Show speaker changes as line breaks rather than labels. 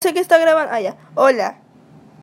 sé que está grabando. Ah, ya. Hola.